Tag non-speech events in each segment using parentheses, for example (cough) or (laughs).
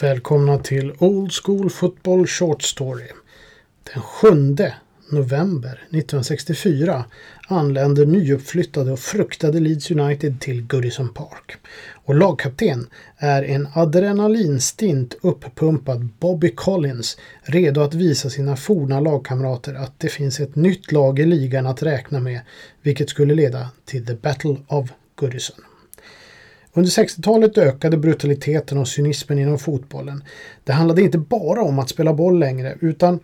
Välkomna till Old School Football Short Story. Den 7 november 1964 anländer nyuppflyttade och fruktade Leeds United till Goodison Park. Och lagkapten är en adrenalinstint uppumpad Bobby Collins redo att visa sina forna lagkamrater att det finns ett nytt lag i ligan att räkna med vilket skulle leda till The Battle of Goodison. Under 60-talet ökade brutaliteten och cynismen inom fotbollen. Det handlade inte bara om att spela boll längre utan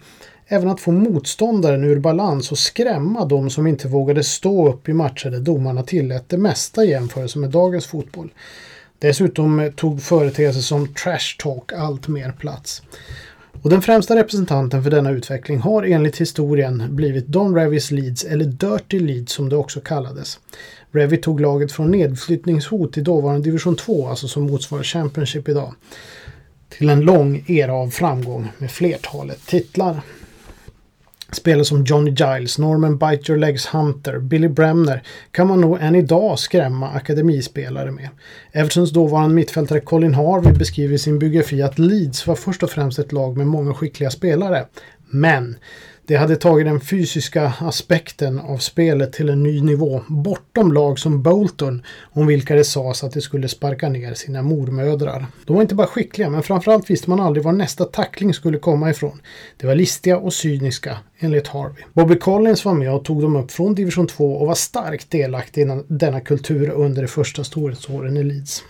även att få motståndaren ur balans och skrämma de som inte vågade stå upp i matcher där domarna tillät det mesta i jämförelse med dagens fotboll. Dessutom tog företeelser som trash talk allt mer plats. Och den främsta representanten för denna utveckling har enligt historien blivit Don Revis Leeds, eller Dirty Leeds som det också kallades. Revy tog laget från nedflyttningshot till dåvarande division 2, alltså som motsvarar Championship idag, till en lång era av framgång med flertalet titlar. Spelare som Johnny Giles, Norman Bite Your Legs Hunter, Billy Bremner kan man nog än idag skrämma akademispelare med. Evertons dåvarande mittfältare Colin Harvey beskriver i sin biografi att Leeds var först och främst ett lag med många skickliga spelare. Men det hade tagit den fysiska aspekten av spelet till en ny nivå, bortom lag som Bolton, om vilka det sades att de skulle sparka ner sina mormödrar. De var inte bara skickliga, men framförallt visste man aldrig var nästa tackling skulle komma ifrån. De var listiga och cyniska, enligt Harvey. Bobby Collins var med och tog dem upp från division 2 och var starkt delaktig i denna kultur under de första storhetsåren i Leeds.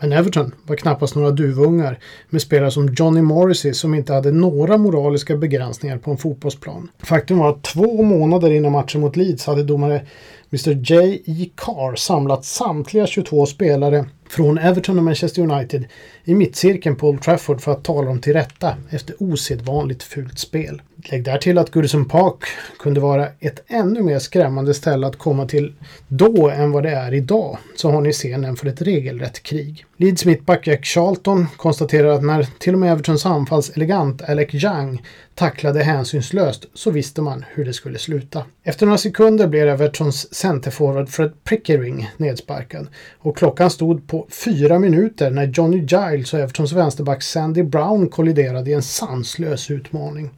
Men Everton var knappast några duvungar med spelare som Johnny Morrissey som inte hade några moraliska begränsningar på en fotbollsplan. Faktum var att två månader innan matchen mot Leeds hade domare Mr J.E. Carr samlat samtliga 22 spelare från Everton och Manchester United i mittcirkeln på Old Trafford för att tala dem till rätta efter osedvanligt fult spel. Lägg där till att Goodison Park kunde vara ett ännu mer skrämmande ställe att komma till då än vad det är idag, så har ni scenen för ett regelrätt krig. Leeds mittback Jack Charlton konstaterar att när till och med Evertons anfallselegant Alec Young tacklade hänsynslöst så visste man hur det skulle sluta. Efter några sekunder blev Evertons centerforward Fred Pickering nedsparkad och klockan stod på fyra minuter när Johnny Giles och Evertons vänsterback Sandy Brown kolliderade i en sanslös utmaning.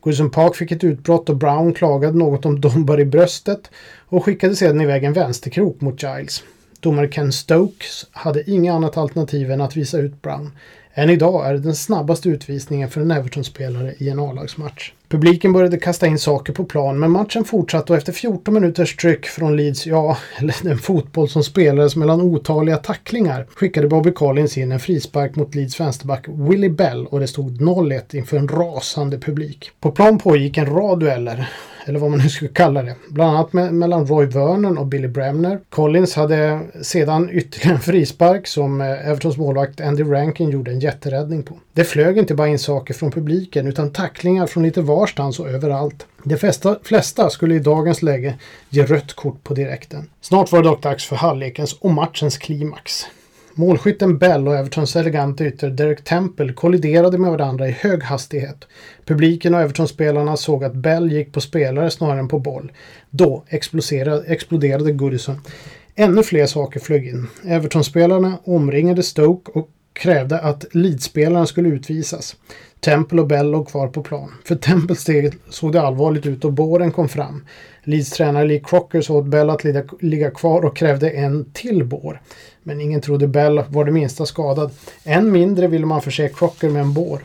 Goodson Park fick ett utbrott och Brown klagade något om dombar i bröstet och skickade sedan iväg en vänsterkrok mot Giles. Domare Ken Stokes hade inget annat alternativ än att visa ut Brown. Än idag är det den snabbaste utvisningen för en Everton-spelare i en A-lagsmatch. Publiken började kasta in saker på plan men matchen fortsatte och efter 14 minuters tryck från Leeds, ja, (laughs) eller den fotboll som spelades mellan otaliga tacklingar, skickade Bobby Collins in en frispark mot Leeds vänsterback Willie Bell och det stod 0-1 inför en rasande publik. På plan pågick en rad dueller eller vad man nu skulle kalla det. Bland annat med, mellan Roy Vernon och Billy Bremner. Collins hade sedan ytterligare en frispark som eh, Evertons målvakt Andy Rankin gjorde en jätteräddning på. Det flög inte bara in saker från publiken utan tacklingar från lite varstans och överallt. De flesta, flesta skulle i dagens läge ge rött kort på direkten. Snart var det dock dags för halvlekens och matchens klimax. Målskytten Bell och Evertons elegante ytter Derek Temple kolliderade med varandra i hög hastighet. Publiken och Everton-spelarna såg att Bell gick på spelare snarare än på boll. Då exploderade, exploderade Goodison. Ännu fler saker flög in. Everton-spelarna omringade Stoke och krävde att leeds skulle utvisas. Temple och Bell låg kvar på plan. För Temples steget såg det allvarligt ut och båren kom fram. Leeds tränare Lee Crocker såg åt Bell att ligga kvar och krävde en till bår. Men ingen trodde Bell var det minsta skadad. Än mindre ville man förse Crocker med en bår.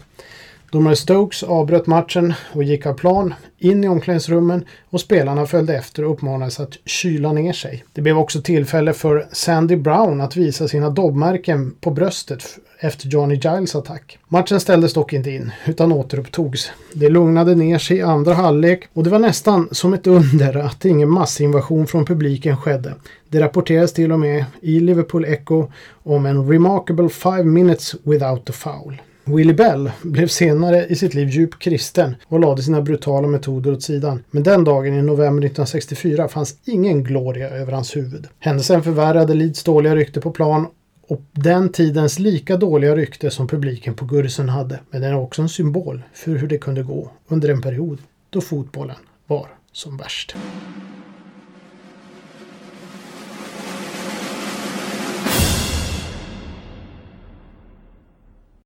Domare Stokes avbröt matchen och gick av plan, in i omklädningsrummen och spelarna följde efter och uppmanades att kyla ner sig. Det blev också tillfälle för Sandy Brown att visa sina dobbmärken på bröstet efter Johnny Giles attack. Matchen ställdes dock inte in, utan återupptogs. Det lugnade ner sig i andra halvlek och det var nästan som ett under att ingen massinvasion från publiken skedde. Det rapporteras till och med i Liverpool Echo om en remarkable five minutes without a foul. Willie Bell blev senare i sitt liv djup kristen och lade sina brutala metoder åt sidan. Men den dagen i november 1964 fanns ingen gloria över hans huvud. Händelsen förvärrade Leeds dåliga rykte på plan och den tidens lika dåliga rykte som publiken på Gursen hade. Men den är också en symbol för hur det kunde gå under en period då fotbollen var som värst.